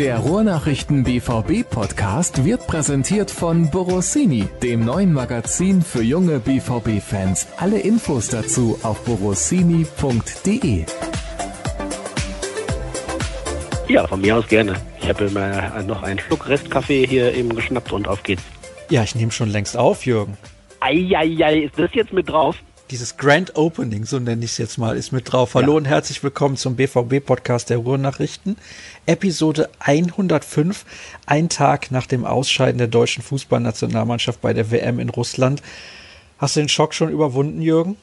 Der Ruhrnachrichten BVB Podcast wird präsentiert von Borossini, dem neuen Magazin für junge BVB Fans. Alle Infos dazu auf borossini.de. Ja, von mir aus gerne. Ich habe mir noch einen Schluck Restkaffee hier eben geschnappt und auf geht's. Ja, ich nehme schon längst auf, Jürgen. Eieiei, ist das jetzt mit drauf? Dieses Grand Opening, so nenne ich es jetzt mal, ist mit drauf. Hallo ja. und herzlich willkommen zum BVB-Podcast der Ruhrnachrichten. Episode 105, ein Tag nach dem Ausscheiden der deutschen Fußballnationalmannschaft bei der WM in Russland. Hast du den Schock schon überwunden, Jürgen?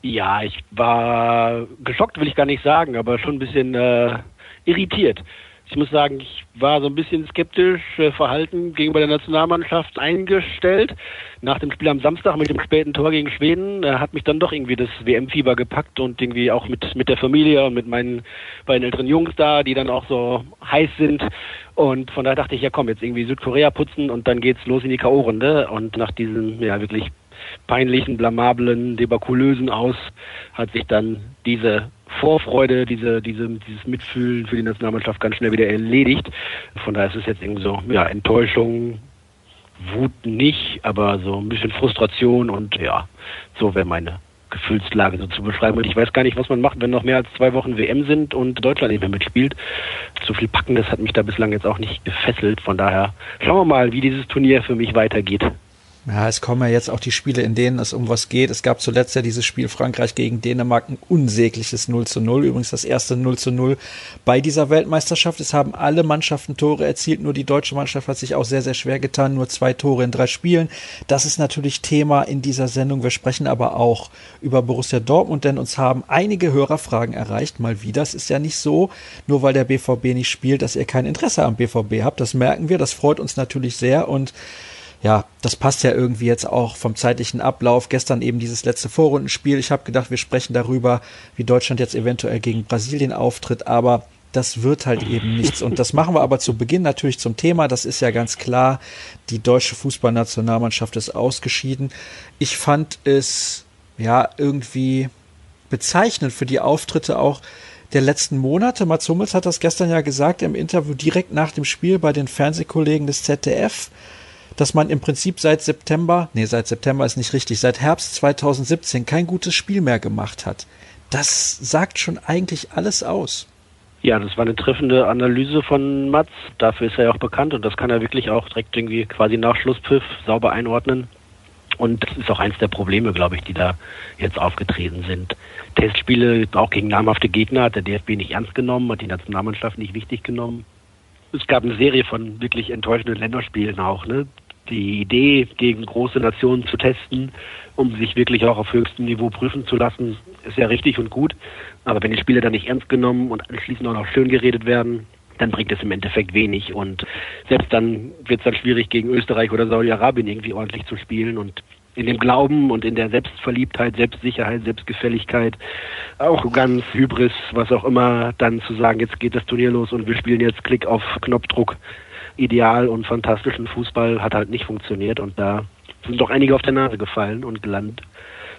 Ja, ich war geschockt, will ich gar nicht sagen, aber schon ein bisschen äh, irritiert. Ich muss sagen, ich war so ein bisschen skeptisch äh, verhalten gegenüber der Nationalmannschaft eingestellt. Nach dem Spiel am Samstag mit dem späten Tor gegen Schweden äh, hat mich dann doch irgendwie das WM-Fieber gepackt und irgendwie auch mit, mit der Familie und mit meinen beiden älteren Jungs da, die dann auch so heiß sind. Und von daher dachte ich, ja komm, jetzt irgendwie Südkorea putzen und dann geht's los in die K.O.-Runde. Und nach diesem, ja, wirklich peinlichen, blamablen, debakulösen Aus hat sich dann diese Vorfreude, diese, diese, dieses Mitfühlen für die Nationalmannschaft ganz schnell wieder erledigt. Von daher ist es jetzt irgendwie so, ja, Enttäuschung, Wut nicht, aber so ein bisschen Frustration und ja, so wäre meine Gefühlslage so zu beschreiben. Und ich weiß gar nicht, was man macht, wenn noch mehr als zwei Wochen WM sind und Deutschland nicht mehr mitspielt. Zu viel Packen, das hat mich da bislang jetzt auch nicht gefesselt. Von daher schauen wir mal, wie dieses Turnier für mich weitergeht. Ja, es kommen ja jetzt auch die Spiele, in denen es um was geht. Es gab zuletzt ja dieses Spiel Frankreich gegen Dänemark, ein unsägliches 0 zu 0. Übrigens das erste 0 zu 0 bei dieser Weltmeisterschaft. Es haben alle Mannschaften Tore erzielt, nur die deutsche Mannschaft hat sich auch sehr, sehr schwer getan. Nur zwei Tore in drei Spielen. Das ist natürlich Thema in dieser Sendung. Wir sprechen aber auch über Borussia Dortmund, denn uns haben einige Hörerfragen erreicht. Mal wieder. Es ist ja nicht so, nur weil der BVB nicht spielt, dass ihr kein Interesse am BVB habt. Das merken wir. Das freut uns natürlich sehr und ja, das passt ja irgendwie jetzt auch vom zeitlichen Ablauf. Gestern eben dieses letzte Vorrundenspiel. Ich habe gedacht, wir sprechen darüber, wie Deutschland jetzt eventuell gegen Brasilien auftritt, aber das wird halt eben nichts. Und das machen wir aber zu Beginn natürlich zum Thema. Das ist ja ganz klar. Die deutsche Fußballnationalmannschaft ist ausgeschieden. Ich fand es ja irgendwie bezeichnend für die Auftritte auch der letzten Monate. Mats Hummels hat das gestern ja gesagt im Interview direkt nach dem Spiel bei den Fernsehkollegen des ZDF dass man im Prinzip seit September, nee, seit September ist nicht richtig, seit Herbst 2017 kein gutes Spiel mehr gemacht hat. Das sagt schon eigentlich alles aus. Ja, das war eine treffende Analyse von Mats. Dafür ist er ja auch bekannt und das kann er wirklich auch direkt irgendwie quasi nach Schlusspfiff sauber einordnen. Und das ist auch eins der Probleme, glaube ich, die da jetzt aufgetreten sind. Testspiele auch gegen namhafte Gegner hat der DFB nicht ernst genommen, hat die Nationalmannschaft nicht wichtig genommen. Es gab eine Serie von wirklich enttäuschenden Länderspielen auch. Ne? die Idee, gegen große Nationen zu testen, um sich wirklich auch auf höchstem Niveau prüfen zu lassen, ist ja richtig und gut. Aber wenn die Spiele dann nicht ernst genommen und anschließend auch noch schön geredet werden, dann bringt es im Endeffekt wenig. Und selbst dann wird es dann schwierig, gegen Österreich oder Saudi-Arabien irgendwie ordentlich zu spielen. Und in dem Glauben und in der Selbstverliebtheit, Selbstsicherheit, Selbstgefälligkeit, auch ganz Hybris, was auch immer, dann zu sagen, jetzt geht das Turnier los und wir spielen jetzt Klick auf Knopfdruck ideal und fantastischen Fußball hat halt nicht funktioniert und da sind doch einige auf der Nase gefallen und gelandet.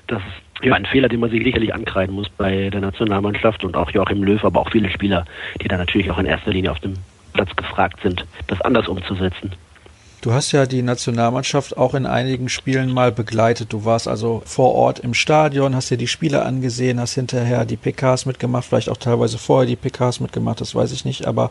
Das ist ja ein Fehler, den man sich sicherlich ankreiden muss bei der Nationalmannschaft und auch Joachim Löw, aber auch viele Spieler, die da natürlich auch in erster Linie auf dem Platz gefragt sind, das anders umzusetzen. Du hast ja die Nationalmannschaft auch in einigen Spielen mal begleitet. Du warst also vor Ort im Stadion, hast dir die Spiele angesehen, hast hinterher die PKs mitgemacht, vielleicht auch teilweise vorher die PKs mitgemacht, das weiß ich nicht, aber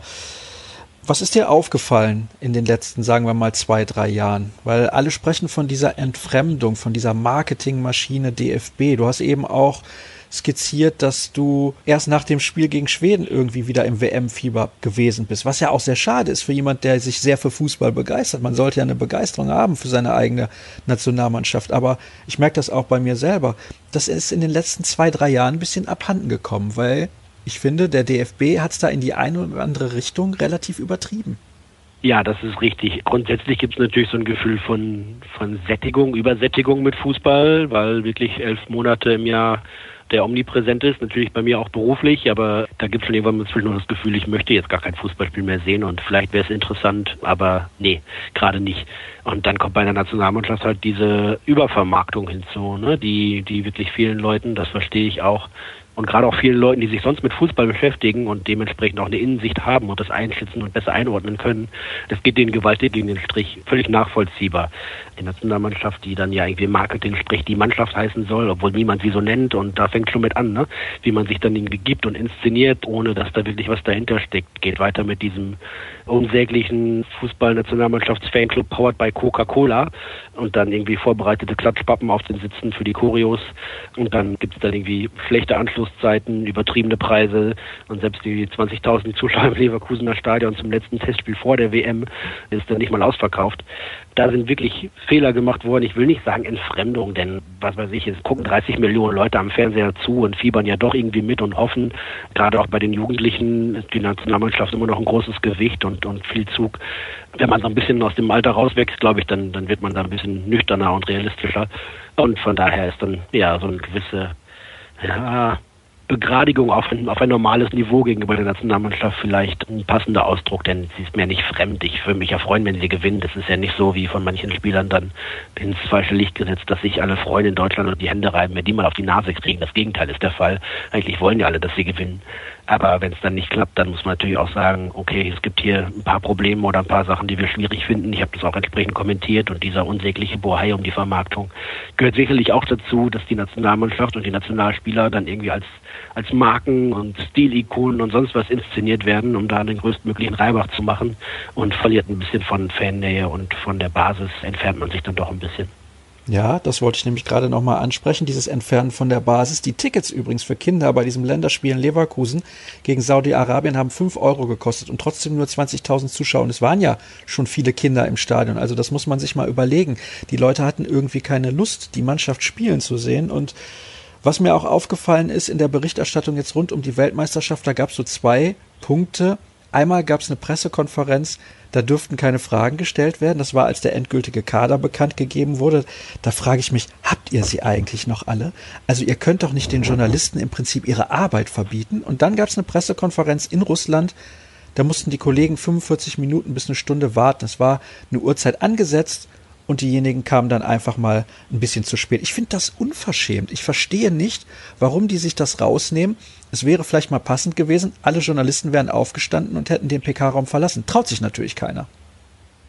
was ist dir aufgefallen in den letzten, sagen wir mal, zwei, drei Jahren? Weil alle sprechen von dieser Entfremdung, von dieser Marketingmaschine DFB. Du hast eben auch skizziert, dass du erst nach dem Spiel gegen Schweden irgendwie wieder im WM-Fieber gewesen bist, was ja auch sehr schade ist für jemand, der sich sehr für Fußball begeistert. Man sollte ja eine Begeisterung haben für seine eigene Nationalmannschaft, aber ich merke das auch bei mir selber. Das ist in den letzten zwei, drei Jahren ein bisschen abhanden gekommen, weil ich finde, der DFB hat es da in die eine oder andere Richtung relativ übertrieben. Ja, das ist richtig. Grundsätzlich gibt es natürlich so ein Gefühl von, von Sättigung, Übersättigung mit Fußball, weil wirklich elf Monate im Jahr der omnipräsent ist, natürlich bei mir auch beruflich, aber da gibt es schon irgendwann zwischendurch das Gefühl, ich möchte jetzt gar kein Fußballspiel mehr sehen und vielleicht wäre es interessant, aber nee, gerade nicht. Und dann kommt bei einer Nationalmannschaft halt diese Übervermarktung hinzu, ne, die, die wirklich vielen Leuten, das verstehe ich auch, Und gerade auch vielen Leuten, die sich sonst mit Fußball beschäftigen und dementsprechend auch eine Innensicht haben und das einschätzen und besser einordnen können, das geht denen gewaltig gegen den Strich. Völlig nachvollziehbar. Die Nationalmannschaft, die dann ja irgendwie Marketing spricht, die Mannschaft heißen soll, obwohl niemand sie so nennt und da fängt schon mit an, ne? wie man sich dann irgendwie gibt und inszeniert, ohne dass da wirklich was dahinter steckt. Geht weiter mit diesem unsäglichen Fußball-Nationalmannschafts-Fanclub powered by Coca-Cola und dann irgendwie vorbereitete Klatschpappen auf den Sitzen für die Choreos und dann gibt es dann irgendwie schlechte Anschlusszeiten, übertriebene Preise und selbst die 20.000 Zuschauer im Leverkusener Stadion zum letzten Testspiel vor der WM ist dann nicht mal ausverkauft. Da sind wirklich Fehler gemacht worden. Ich will nicht sagen Entfremdung, denn was weiß ich, es gucken 30 Millionen Leute am Fernseher zu und fiebern ja doch irgendwie mit und hoffen, gerade auch bei den Jugendlichen, die Nationalmannschaft immer noch ein großes Gewicht und, und viel Zug. Wenn man so ein bisschen aus dem Alter rauswächst, glaube ich, dann, dann wird man da ein bisschen nüchterner und realistischer. Und von daher ist dann ja so eine gewisse ja, Begradigung auf ein, auf ein normales Niveau gegenüber der Nationalmannschaft vielleicht ein passender Ausdruck, denn sie ist mir nicht fremd. Ich würde mich ja freuen, wenn sie gewinnt. Es ist ja nicht so wie von manchen Spielern dann ins falsche Licht gesetzt, dass sich alle freuen in Deutschland und die Hände reiben, wenn die mal auf die Nase kriegen. Das Gegenteil ist der Fall. Eigentlich wollen ja alle, dass sie gewinnen. Aber wenn es dann nicht klappt, dann muss man natürlich auch sagen, okay, es gibt hier ein paar Probleme oder ein paar Sachen, die wir schwierig finden. Ich habe das auch entsprechend kommentiert und dieser unsägliche Bohai um die Vermarktung gehört sicherlich auch dazu, dass die Nationalmannschaft und die Nationalspieler dann irgendwie als, als Marken und Stilikonen und sonst was inszeniert werden, um da den größtmöglichen Reibach zu machen und verliert ein bisschen von Fannähe und von der Basis entfernt man sich dann doch ein bisschen. Ja, das wollte ich nämlich gerade nochmal ansprechen, dieses Entfernen von der Basis. Die Tickets übrigens für Kinder bei diesem Länderspiel in Leverkusen gegen Saudi-Arabien haben 5 Euro gekostet und trotzdem nur 20.000 Zuschauer. Und es waren ja schon viele Kinder im Stadion. Also das muss man sich mal überlegen. Die Leute hatten irgendwie keine Lust, die Mannschaft spielen zu sehen. Und was mir auch aufgefallen ist in der Berichterstattung jetzt rund um die Weltmeisterschaft, da gab es so zwei Punkte. Einmal gab es eine Pressekonferenz, da dürften keine Fragen gestellt werden. Das war, als der endgültige Kader bekannt gegeben wurde. Da frage ich mich, habt ihr sie eigentlich noch alle? Also ihr könnt doch nicht den Journalisten im Prinzip ihre Arbeit verbieten. Und dann gab es eine Pressekonferenz in Russland. Da mussten die Kollegen 45 Minuten bis eine Stunde warten. Es war eine Uhrzeit angesetzt und diejenigen kamen dann einfach mal ein bisschen zu spät. Ich finde das unverschämt. Ich verstehe nicht, warum die sich das rausnehmen. Es wäre vielleicht mal passend gewesen, alle Journalisten wären aufgestanden und hätten den PK-Raum verlassen. Traut sich natürlich keiner.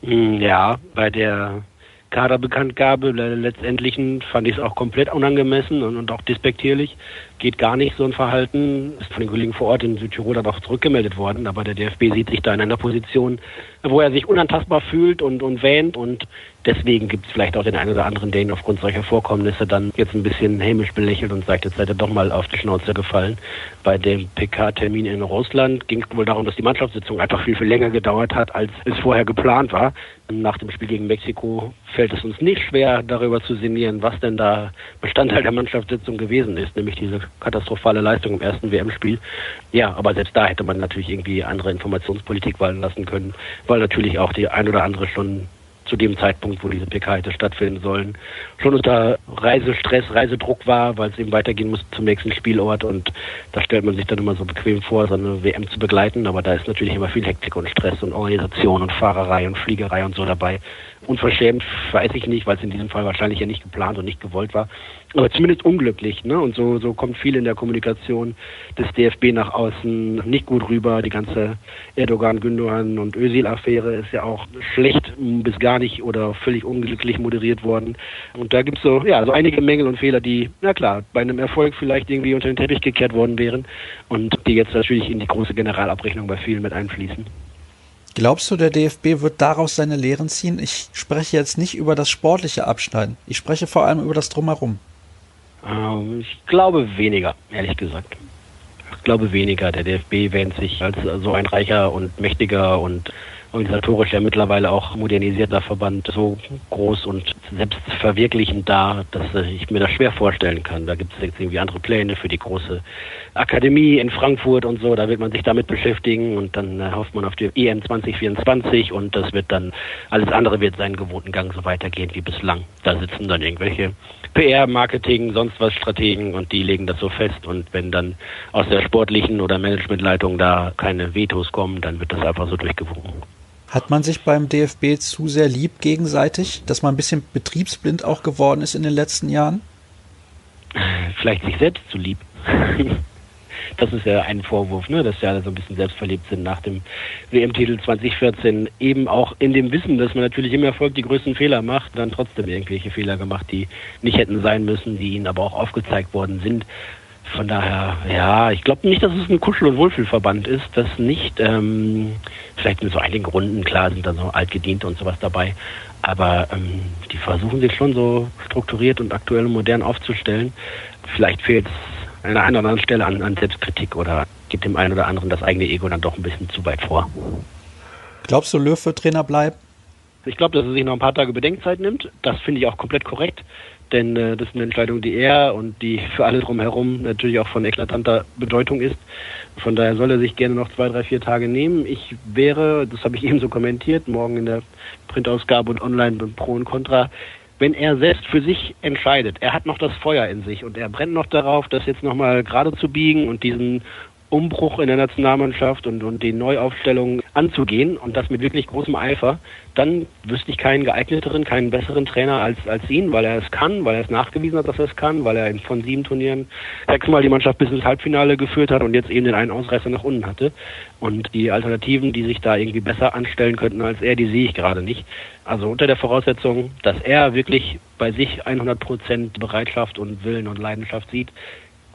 Hm, ja, bei der Kaderbekanntgabe letztendlichen fand ich es auch komplett unangemessen und, und, auch despektierlich. Geht gar nicht so ein Verhalten. Ist von den Kollegen vor Ort in Südtirol dann auch zurückgemeldet worden, aber der DFB sieht sich da in einer Position, wo er sich unantastbar fühlt und, und wähnt und deswegen gibt es vielleicht auch den einen oder anderen, der ihn aufgrund solcher Vorkommnisse dann jetzt ein bisschen hämisch belächelt und sagt, jetzt seid ihr doch mal auf die Schnauze gefallen. Bei dem PK-Termin in Russland ging es wohl darum, dass die Mannschaftssitzung einfach viel, viel länger gedauert hat, als es vorher geplant war. Nach dem Spiel gegen Mexiko fällt es uns nicht schwer, darüber zu sinnieren, was denn da Bestandteil der Mannschaftssitzung gewesen ist, nämlich diese katastrophale Leistung im ersten WM-Spiel. Ja, aber selbst da hätte man natürlich irgendwie andere Informationspolitik walten lassen können, weil natürlich auch die ein oder andere schon zu dem Zeitpunkt, wo diese PK hätte stattfinden sollen, schon unter Reisestress, Reisedruck war, weil es eben weitergehen muss zum nächsten Spielort und da stellt man sich dann immer so bequem vor, so eine WM zu begleiten, aber da ist natürlich immer viel Hektik und Stress und Organisation und Fahrerei und Fliegerei und so dabei. Unverschämt weiß ich nicht, weil es in diesem Fall wahrscheinlich ja nicht geplant und nicht gewollt war aber zumindest unglücklich. Ne? Und so, so kommt viel in der Kommunikation des DFB nach außen nicht gut rüber. Die ganze Erdogan, Gündogan und Özil-Affäre ist ja auch schlecht bis gar nicht oder völlig unglücklich moderiert worden. Und da gibt es so, ja, so einige Mängel und Fehler, die, na klar, bei einem Erfolg vielleicht irgendwie unter den Teppich gekehrt worden wären und die jetzt natürlich in die große Generalabrechnung bei vielen mit einfließen. Glaubst du, der DFB wird daraus seine Lehren ziehen? Ich spreche jetzt nicht über das sportliche Abschneiden. Ich spreche vor allem über das Drumherum. Ähm, ich glaube weniger, ehrlich gesagt. Ich glaube weniger. Der DFB wähnt sich als so ein reicher und mächtiger und organisatorisch ja mittlerweile auch modernisierter Verband so groß und selbstverwirklichend da, dass ich mir das schwer vorstellen kann. Da gibt es jetzt irgendwie andere Pläne für die große Akademie in Frankfurt und so. Da wird man sich damit beschäftigen und dann äh, hofft man auf die EM 2024 und das wird dann, alles andere wird seinen gewohnten Gang so weitergehen wie bislang. Da sitzen dann irgendwelche PR, Marketing, sonst was Strategen und die legen das so fest. Und wenn dann aus der sportlichen oder Managementleitung da keine Vetos kommen, dann wird das einfach so durchgewunken. Hat man sich beim DFB zu sehr lieb gegenseitig, dass man ein bisschen betriebsblind auch geworden ist in den letzten Jahren? Vielleicht sich selbst zu lieb. Das ist ja ein Vorwurf, ne, dass sie alle so ein bisschen selbstverliebt sind nach dem WM-Titel 2014. Eben auch in dem Wissen, dass man natürlich im Erfolg die größten Fehler macht, dann trotzdem irgendwelche Fehler gemacht, die nicht hätten sein müssen, die ihnen aber auch aufgezeigt worden sind. Von daher, ja, ich glaube nicht, dass es ein Kuschel- und Wohlfühlverband ist. Das nicht. Ähm, vielleicht mit so einigen Runden, klar, sind da so altgediente und sowas dabei. Aber ähm, die versuchen sich schon so strukturiert und aktuell und modern aufzustellen. Vielleicht fehlt es an einer anderen Stelle an, an Selbstkritik oder gibt dem einen oder anderen das eigene Ego dann doch ein bisschen zu weit vor. Glaubst du, Löw wird Trainer bleiben? Ich glaube, dass er sich noch ein paar Tage Bedenkzeit nimmt. Das finde ich auch komplett korrekt denn äh, das ist eine Entscheidung, die er und die für alle drumherum natürlich auch von eklatanter Bedeutung ist. Von daher soll er sich gerne noch zwei, drei, vier Tage nehmen. Ich wäre, das habe ich eben so kommentiert, morgen in der Printausgabe und online Pro und Contra, wenn er selbst für sich entscheidet, er hat noch das Feuer in sich und er brennt noch darauf, das jetzt nochmal gerade zu biegen und diesen Umbruch in der Nationalmannschaft und, und die Neuaufstellung anzugehen und das mit wirklich großem Eifer, dann wüsste ich keinen geeigneteren, keinen besseren Trainer als, als ihn, weil er es kann, weil er es nachgewiesen hat, dass er es kann, weil er von sieben Turnieren sechsmal die Mannschaft bis ins Halbfinale geführt hat und jetzt eben den einen Ausreißer nach unten hatte. Und die Alternativen, die sich da irgendwie besser anstellen könnten als er, die sehe ich gerade nicht. Also unter der Voraussetzung, dass er wirklich bei sich 100 Prozent Bereitschaft und Willen und Leidenschaft sieht,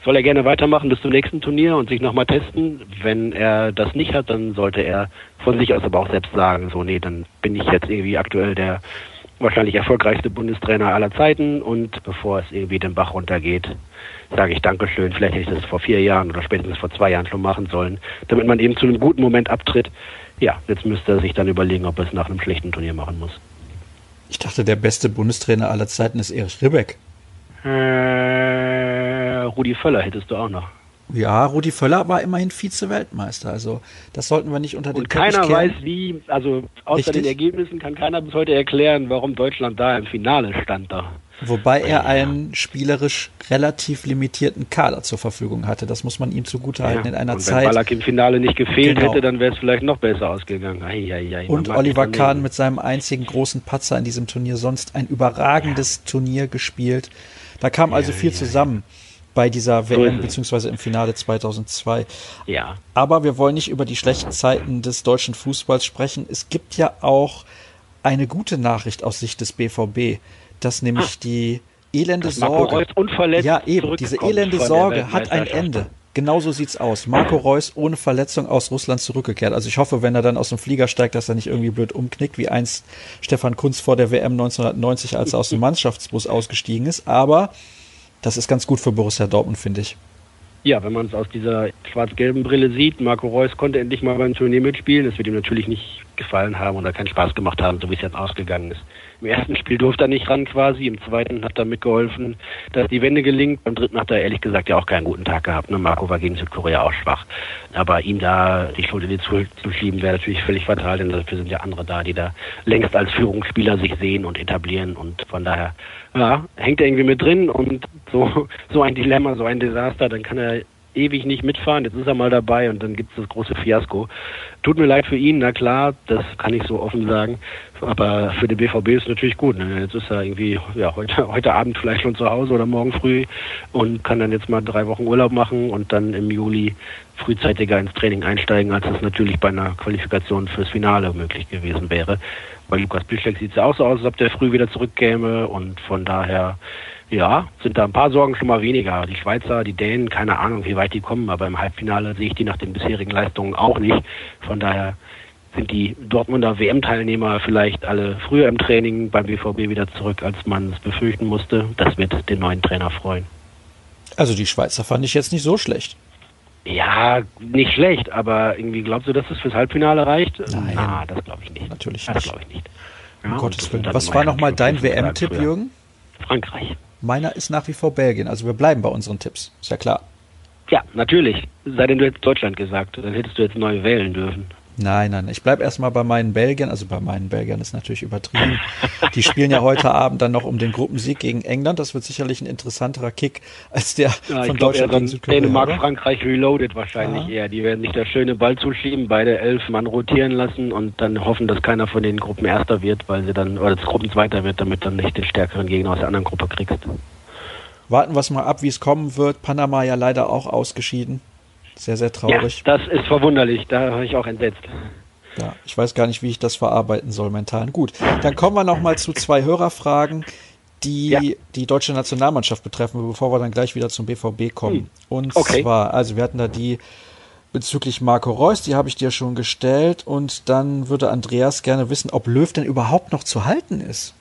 soll er gerne weitermachen bis zum nächsten Turnier und sich nochmal testen. Wenn er das nicht hat, dann sollte er von sich aus aber auch selbst sagen, so, nee, dann bin ich jetzt irgendwie aktuell der wahrscheinlich erfolgreichste Bundestrainer aller Zeiten und bevor es irgendwie den Bach runtergeht, sage ich Dankeschön. Vielleicht hätte ich das vor vier Jahren oder spätestens vor zwei Jahren schon machen sollen, damit man eben zu einem guten Moment abtritt. Ja, jetzt müsste er sich dann überlegen, ob er es nach einem schlechten Turnier machen muss. Ich dachte, der beste Bundestrainer aller Zeiten ist Erich Ribbeck. Äh, Rudi Völler hättest du auch noch. Ja, Rudi Völler war immerhin Vize-Weltmeister. Also das sollten wir nicht unter den Und keiner kehren. weiß wie, also außer Richtig? den Ergebnissen kann keiner bis heute erklären, warum Deutschland da im Finale stand da. Wobei er einen spielerisch relativ limitierten Kader zur Verfügung hatte. Das muss man ihm zugutehalten ja. in einer und Zeit. Wenn Ballack im Finale nicht gefehlt genau. hätte, dann wäre es vielleicht noch besser ausgegangen. Ei, ei, ei, und Oliver Kahn mit seinem einzigen großen Patzer in diesem Turnier sonst ein überragendes ja. Turnier gespielt. Da kam also viel zusammen bei dieser WM beziehungsweise im Finale 2002. Ja. Aber wir wollen nicht über die schlechten Zeiten des deutschen Fußballs sprechen. Es gibt ja auch eine gute Nachricht aus Sicht des BVB, dass nämlich ah. die elende Sorge, ja eben, diese elende Sorge hat ein Ende. Genauso sieht's aus. Marco Reus ohne Verletzung aus Russland zurückgekehrt. Also ich hoffe, wenn er dann aus dem Flieger steigt, dass er nicht irgendwie blöd umknickt, wie einst Stefan Kunz vor der WM 1990, als er aus dem Mannschaftsbus ausgestiegen ist. Aber das ist ganz gut für Borussia Dortmund, finde ich. Ja, wenn man es aus dieser schwarz-gelben Brille sieht, Marco Reus konnte endlich mal beim Turnier mitspielen. Das wird ihm natürlich nicht gefallen haben oder keinen Spaß gemacht haben, so wie es jetzt ausgegangen ist. Im ersten Spiel durfte er nicht ran quasi, im zweiten hat er mitgeholfen, dass die Wende gelingt. Beim dritten hat er ehrlich gesagt ja auch keinen guten Tag gehabt. Ne? Marco war gegen Südkorea auch schwach. Aber ihn da die Schuld in die Schuld zu schieben, wäre natürlich völlig fatal, denn dafür sind ja andere da, die da längst als Führungsspieler sich sehen und etablieren. Und von daher ja, hängt er irgendwie mit drin und so, so ein Dilemma, so ein Desaster, dann kann er ewig nicht mitfahren. Jetzt ist er mal dabei und dann gibt es das große Fiasko. Tut mir leid für ihn, na klar, das kann ich so offen sagen. Aber für den BVB ist es natürlich gut. Ne? Jetzt ist er irgendwie ja, heute, heute Abend vielleicht schon zu Hause oder morgen früh und kann dann jetzt mal drei Wochen Urlaub machen und dann im Juli frühzeitiger ins Training einsteigen, als es natürlich bei einer Qualifikation fürs Finale möglich gewesen wäre. Bei Lukas Piszczek sieht es ja auch so aus, als ob der früh wieder zurückkäme und von daher ja, sind da ein paar Sorgen schon mal weniger. Die Schweizer, die Dänen, keine Ahnung, wie weit die kommen, aber im Halbfinale sehe ich die nach den bisherigen Leistungen auch nicht. Von daher sind die Dortmunder WM-Teilnehmer vielleicht alle früher im Training beim BVB wieder zurück, als man es befürchten musste. Das wird den neuen Trainer freuen. Also die Schweizer fand ich jetzt nicht so schlecht. Ja, nicht schlecht, aber irgendwie glaubst du, dass es fürs Halbfinale reicht? Nein, Na, das glaube ich nicht. Natürlich nicht. Das glaube ich nicht. Ja, um Gottes Willen. Was war nochmal dein WM-Tipp, Jürgen? Frankreich. Meiner ist nach wie vor Belgien. Also wir bleiben bei unseren Tipps. Ist ja klar. Ja, natürlich. Seitdem du jetzt Deutschland gesagt, dann hättest du jetzt neu wählen dürfen. Nein, nein, ich bleibe erstmal bei meinen Belgiern, also bei meinen Belgiern ist natürlich übertrieben. Die spielen ja heute Abend dann noch um den Gruppensieg gegen England. Das wird sicherlich ein interessanterer Kick als der ja, von Deutschland gegen Südkorea. Dänemark, Frankreich reloaded wahrscheinlich ja. eher. Die werden sich das schöne Ball zuschieben, beide elf Mann rotieren lassen und dann hoffen, dass keiner von den Gruppen Erster wird, weil sie dann, oder das Gruppenzweiter wird, damit dann nicht den stärkeren Gegner aus der anderen Gruppe kriegst. Warten wir es mal ab, wie es kommen wird. Panama ja leider auch ausgeschieden. Sehr, sehr traurig. Ja, das ist verwunderlich. Da habe ich auch entsetzt. Ja, ich weiß gar nicht, wie ich das verarbeiten soll mental. Gut, dann kommen wir noch mal zu zwei Hörerfragen, die ja. die deutsche Nationalmannschaft betreffen, bevor wir dann gleich wieder zum BVB kommen. Hm. Und okay. zwar, also wir hatten da die bezüglich Marco Reus, die habe ich dir schon gestellt. Und dann würde Andreas gerne wissen, ob Löw denn überhaupt noch zu halten ist.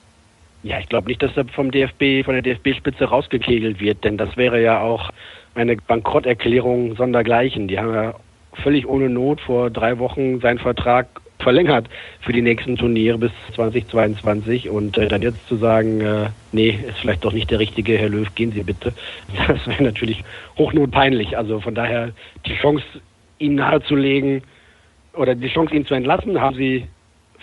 Ja, ich glaube nicht, dass er vom DFB, von der DFB-Spitze rausgekegelt wird, denn das wäre ja auch eine Bankrotterklärung sondergleichen. Die haben ja völlig ohne Not vor drei Wochen seinen Vertrag verlängert für die nächsten Turniere bis 2022 und äh, dann jetzt zu sagen, äh, nee, ist vielleicht doch nicht der richtige Herr Löw, gehen Sie bitte, das wäre natürlich hochnotpeinlich. Also von daher die Chance, ihn nahezulegen oder die Chance, ihn zu entlassen, haben Sie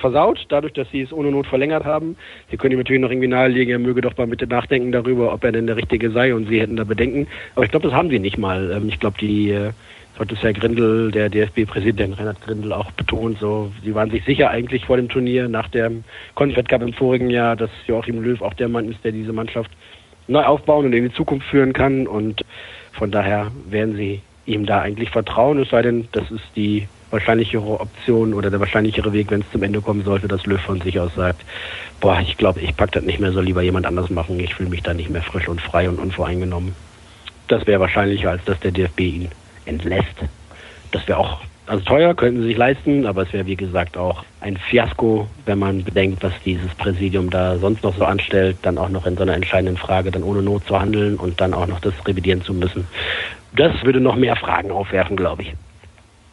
versaut, dadurch, dass sie es ohne Not verlängert haben. Sie können ihm natürlich noch irgendwie nahelegen, er möge doch mal bitte nachdenken darüber, ob er denn der Richtige sei und sie hätten da Bedenken. Aber ich glaube, das haben sie nicht mal. Ähm, ich glaube, die äh, hat es Herr Grindel, der DFB-Präsident Reinhard Grindel, auch betont. So, sie waren sich sicher eigentlich vor dem Turnier nach dem Confed Cup im vorigen Jahr, dass Joachim Löw auch der Mann ist, der diese Mannschaft neu aufbauen und in die Zukunft führen kann. Und von daher werden sie ihm da eigentlich vertrauen, es sei denn, das ist die wahrscheinlichere Option oder der wahrscheinlichere Weg, wenn es zum Ende kommen sollte, dass Löw von sich aus sagt, boah, ich glaube, ich pack das nicht mehr, soll lieber jemand anders machen, ich fühle mich da nicht mehr frisch und frei und unvoreingenommen. Das wäre wahrscheinlicher, als dass der DFB ihn entlässt. Das wäre auch, also teuer, könnten sie sich leisten, aber es wäre wie gesagt auch ein Fiasko, wenn man bedenkt, was dieses Präsidium da sonst noch so anstellt, dann auch noch in so einer entscheidenden Frage dann ohne Not zu handeln und dann auch noch das revidieren zu müssen. Das würde noch mehr Fragen aufwerfen, glaube ich.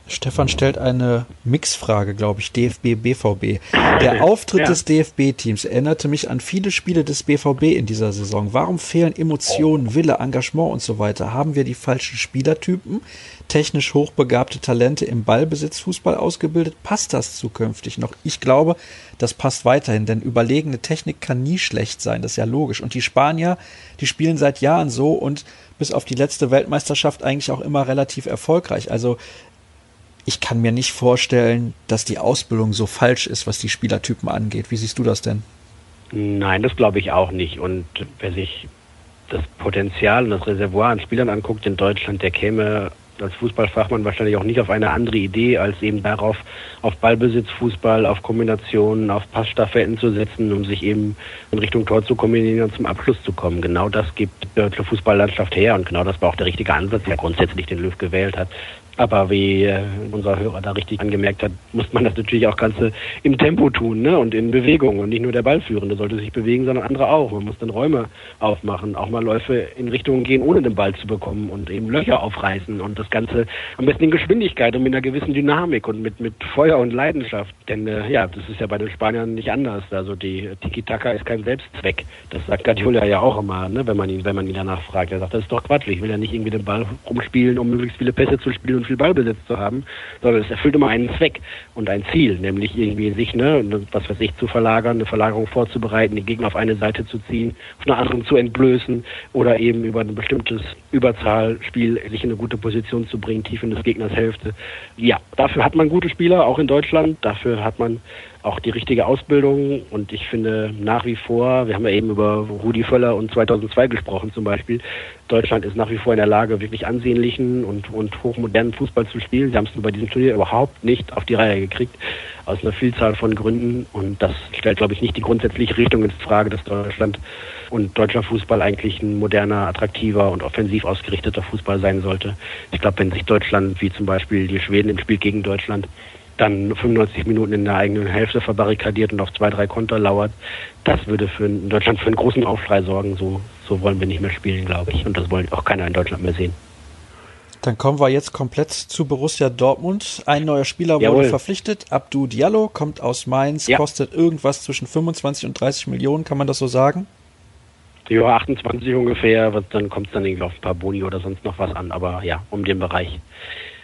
Stefan stellt eine Mixfrage, glaube ich, DFB, BVB. Der Auftritt ja. des DFB-Teams erinnerte mich an viele Spiele des BVB in dieser Saison. Warum fehlen Emotionen, Wille, Engagement und so weiter? Haben wir die falschen Spielertypen? Technisch hochbegabte Talente im Ballbesitz Fußball ausgebildet? Passt das zukünftig noch? Ich glaube, das passt weiterhin, denn überlegene Technik kann nie schlecht sein, das ist ja logisch. Und die Spanier, die spielen seit Jahren so und bis auf die letzte Weltmeisterschaft eigentlich auch immer relativ erfolgreich. Also ich kann mir nicht vorstellen, dass die Ausbildung so falsch ist, was die Spielertypen angeht. Wie siehst du das denn? Nein, das glaube ich auch nicht. Und wer sich das Potenzial und das Reservoir an Spielern anguckt in Deutschland, der käme als Fußballfachmann wahrscheinlich auch nicht auf eine andere Idee, als eben darauf, auf Ballbesitz, Fußball, auf Kombinationen, auf Passstaffetten zu setzen, um sich eben in Richtung Tor zu kombinieren und zum Abschluss zu kommen. Genau das gibt die deutsche Fußballlandschaft her und genau das war auch der richtige Ansatz, der grundsätzlich den Löw gewählt hat. Aber wie äh, unser Hörer da richtig angemerkt hat, muss man das natürlich auch Ganze im Tempo tun ne? und in Bewegung und nicht nur der Ballführende sollte sich bewegen, sondern andere auch. Man muss dann Räume aufmachen, auch mal Läufe in Richtungen gehen, ohne den Ball zu bekommen und eben Löcher aufreißen und das Ganze am besten in Geschwindigkeit und mit einer gewissen Dynamik und mit, mit Feuer und Leidenschaft. Denn äh, ja, das ist ja bei den Spaniern nicht anders. Also die Tiki-Taka ist kein Selbstzweck. Das sagt Guardiola ja auch immer, ne? wenn man ihn, wenn man ihn danach fragt. Er sagt, das ist doch Quatsch. Ich will ja nicht irgendwie den Ball rumspielen, um möglichst viele Pässe zu spielen und viel Ballbesitz zu haben, sondern es erfüllt immer einen Zweck und ein Ziel, nämlich irgendwie sich, ne, was weiß ich, zu verlagern, eine Verlagerung vorzubereiten, den Gegner auf eine Seite zu ziehen, auf eine andere zu entblößen oder eben über ein bestimmtes Überzahlspiel sich in eine gute Position zu bringen, tief in des Gegners Hälfte. Ja, dafür hat man gute Spieler, auch in Deutschland, dafür hat man auch die richtige Ausbildung und ich finde nach wie vor, wir haben ja eben über Rudi Völler und 2002 gesprochen zum Beispiel, Deutschland ist nach wie vor in der Lage, wirklich ansehnlichen und, und hochmodernen Fußball zu spielen. Sie haben es bei diesem Turnier überhaupt nicht auf die Reihe gekriegt, aus einer Vielzahl von Gründen und das stellt, glaube ich, nicht die grundsätzliche Richtung in Frage, dass Deutschland und deutscher Fußball eigentlich ein moderner, attraktiver und offensiv ausgerichteter Fußball sein sollte. Ich glaube, wenn sich Deutschland, wie zum Beispiel die Schweden im Spiel gegen Deutschland, dann 95 Minuten in der eigenen Hälfte verbarrikadiert und auf zwei, drei Konter lauert, das würde für in Deutschland für einen großen Aufschrei sorgen. So, so wollen wir nicht mehr spielen, glaube ich. Und das wollen auch keiner in Deutschland mehr sehen. Dann kommen wir jetzt komplett zu Borussia Dortmund. Ein neuer Spieler Jawohl. wurde verpflichtet. Abdu Diallo kommt aus Mainz, ja. kostet irgendwas zwischen 25 und 30 Millionen, kann man das so sagen? Ja, 28 ungefähr, dann kommt es dann irgendwie auf ein paar Boni oder sonst noch was an, aber ja, um den Bereich.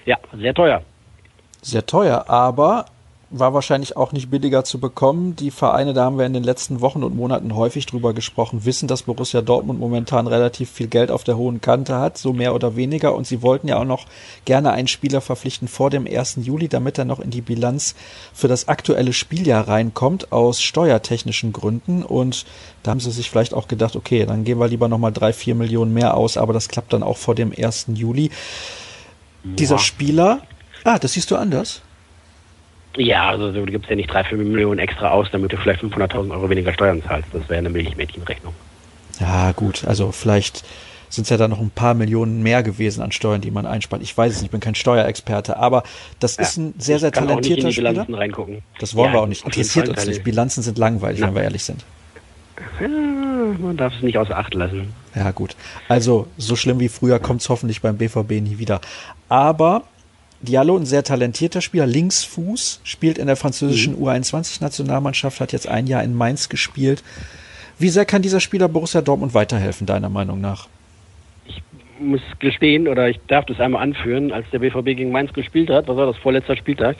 Ja, sehr teuer sehr teuer, aber war wahrscheinlich auch nicht billiger zu bekommen. Die Vereine, da haben wir in den letzten Wochen und Monaten häufig drüber gesprochen, wissen, dass Borussia Dortmund momentan relativ viel Geld auf der hohen Kante hat, so mehr oder weniger. Und sie wollten ja auch noch gerne einen Spieler verpflichten vor dem 1. Juli, damit er noch in die Bilanz für das aktuelle Spieljahr reinkommt, aus steuertechnischen Gründen. Und da haben sie sich vielleicht auch gedacht, okay, dann geben wir lieber nochmal drei, vier Millionen mehr aus, aber das klappt dann auch vor dem 1. Juli. dieser Spieler. Ah, das siehst du anders? Ja, also du gibst ja nicht drei, fünf Millionen extra aus, damit du vielleicht 500.000 Euro weniger Steuern zahlst. Das wäre eine Milchmädchenrechnung. Ja, gut, also vielleicht sind es ja dann noch ein paar Millionen mehr gewesen an Steuern, die man einspart. Ich weiß es nicht, ich bin kein Steuerexperte, aber das ja, ist ein sehr, sehr talentierter Spieler. Reingucken. Das wollen ja, wir auch nicht. Interessiert uns nicht. Bilanzen sind langweilig, Na. wenn wir ehrlich sind. Ja, man darf es nicht außer Acht lassen. Ja, gut. Also, so schlimm wie früher kommt es hoffentlich beim BVB nie wieder. Aber Diallo, ein sehr talentierter Spieler, Linksfuß, spielt in der französischen mhm. U21-Nationalmannschaft, hat jetzt ein Jahr in Mainz gespielt. Wie sehr kann dieser Spieler Borussia Dortmund weiterhelfen, deiner Meinung nach? Ich muss gestehen, oder ich darf das einmal anführen, als der BVB gegen Mainz gespielt hat, was war das, vorletzter Spieltag,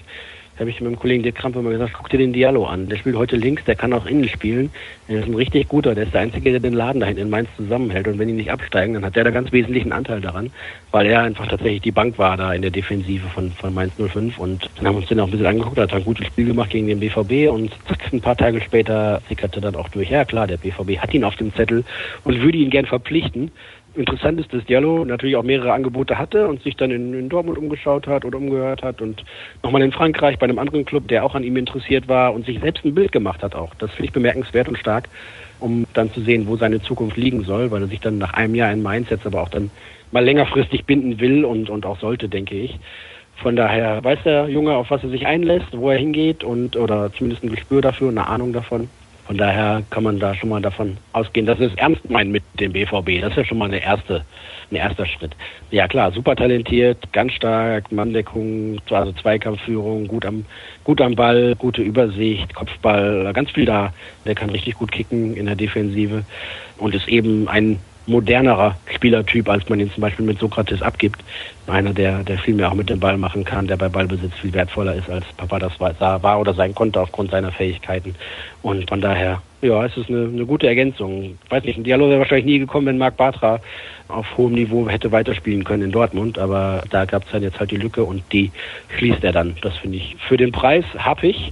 habe ich mit dem Kollegen Dirk Krampe mal gesagt, guck dir den Diallo an. Der spielt heute links, der kann auch innen spielen. Der ist ein richtig guter, der ist der Einzige, der den Laden da in Mainz zusammenhält. Und wenn die nicht absteigen, dann hat der da ganz wesentlichen Anteil daran, weil er einfach tatsächlich die Bank war da in der Defensive von, von Mainz 05. Und dann haben wir uns den auch ein bisschen angeguckt, hat ein gutes Spiel gemacht gegen den BVB und ein paar Tage später sickerte dann auch durch. Ja klar, der BVB hat ihn auf dem Zettel und würde ihn gern verpflichten. Interessant ist, dass Diallo natürlich auch mehrere Angebote hatte und sich dann in, in Dortmund umgeschaut hat oder umgehört hat und nochmal in Frankreich bei einem anderen Club, der auch an ihm interessiert war und sich selbst ein Bild gemacht hat auch. Das finde ich bemerkenswert und stark, um dann zu sehen, wo seine Zukunft liegen soll, weil er sich dann nach einem Jahr in Mainz jetzt aber auch dann mal längerfristig binden will und, und auch sollte, denke ich. Von daher weiß der Junge, auf was er sich einlässt, wo er hingeht und oder zumindest ein Gespür dafür, eine Ahnung davon. Von daher kann man da schon mal davon ausgehen, dass es ernst meint mit dem BVB. Das ist ja schon mal eine erste, ein erster Schritt. Ja klar, super talentiert, ganz stark, Manndeckung, also Zweikampfführung, gut am, gut am Ball, gute Übersicht, Kopfball, ganz viel da. Der kann richtig gut kicken in der Defensive und ist eben ein modernerer Spielertyp, als man ihn zum Beispiel mit Sokrates abgibt. Einer, der, der viel mehr auch mit dem Ball machen kann, der bei Ballbesitz viel wertvoller ist, als Papa das war, war oder sein konnte aufgrund seiner Fähigkeiten. Und von daher, ja, es ist eine, eine gute Ergänzung. Ich weiß nicht, ein Dialog wäre wahrscheinlich nie gekommen, wenn Marc Bartra auf hohem Niveau hätte weiterspielen können in Dortmund, aber da gab es dann jetzt halt die Lücke und die schließt er dann. Das finde ich für den Preis happig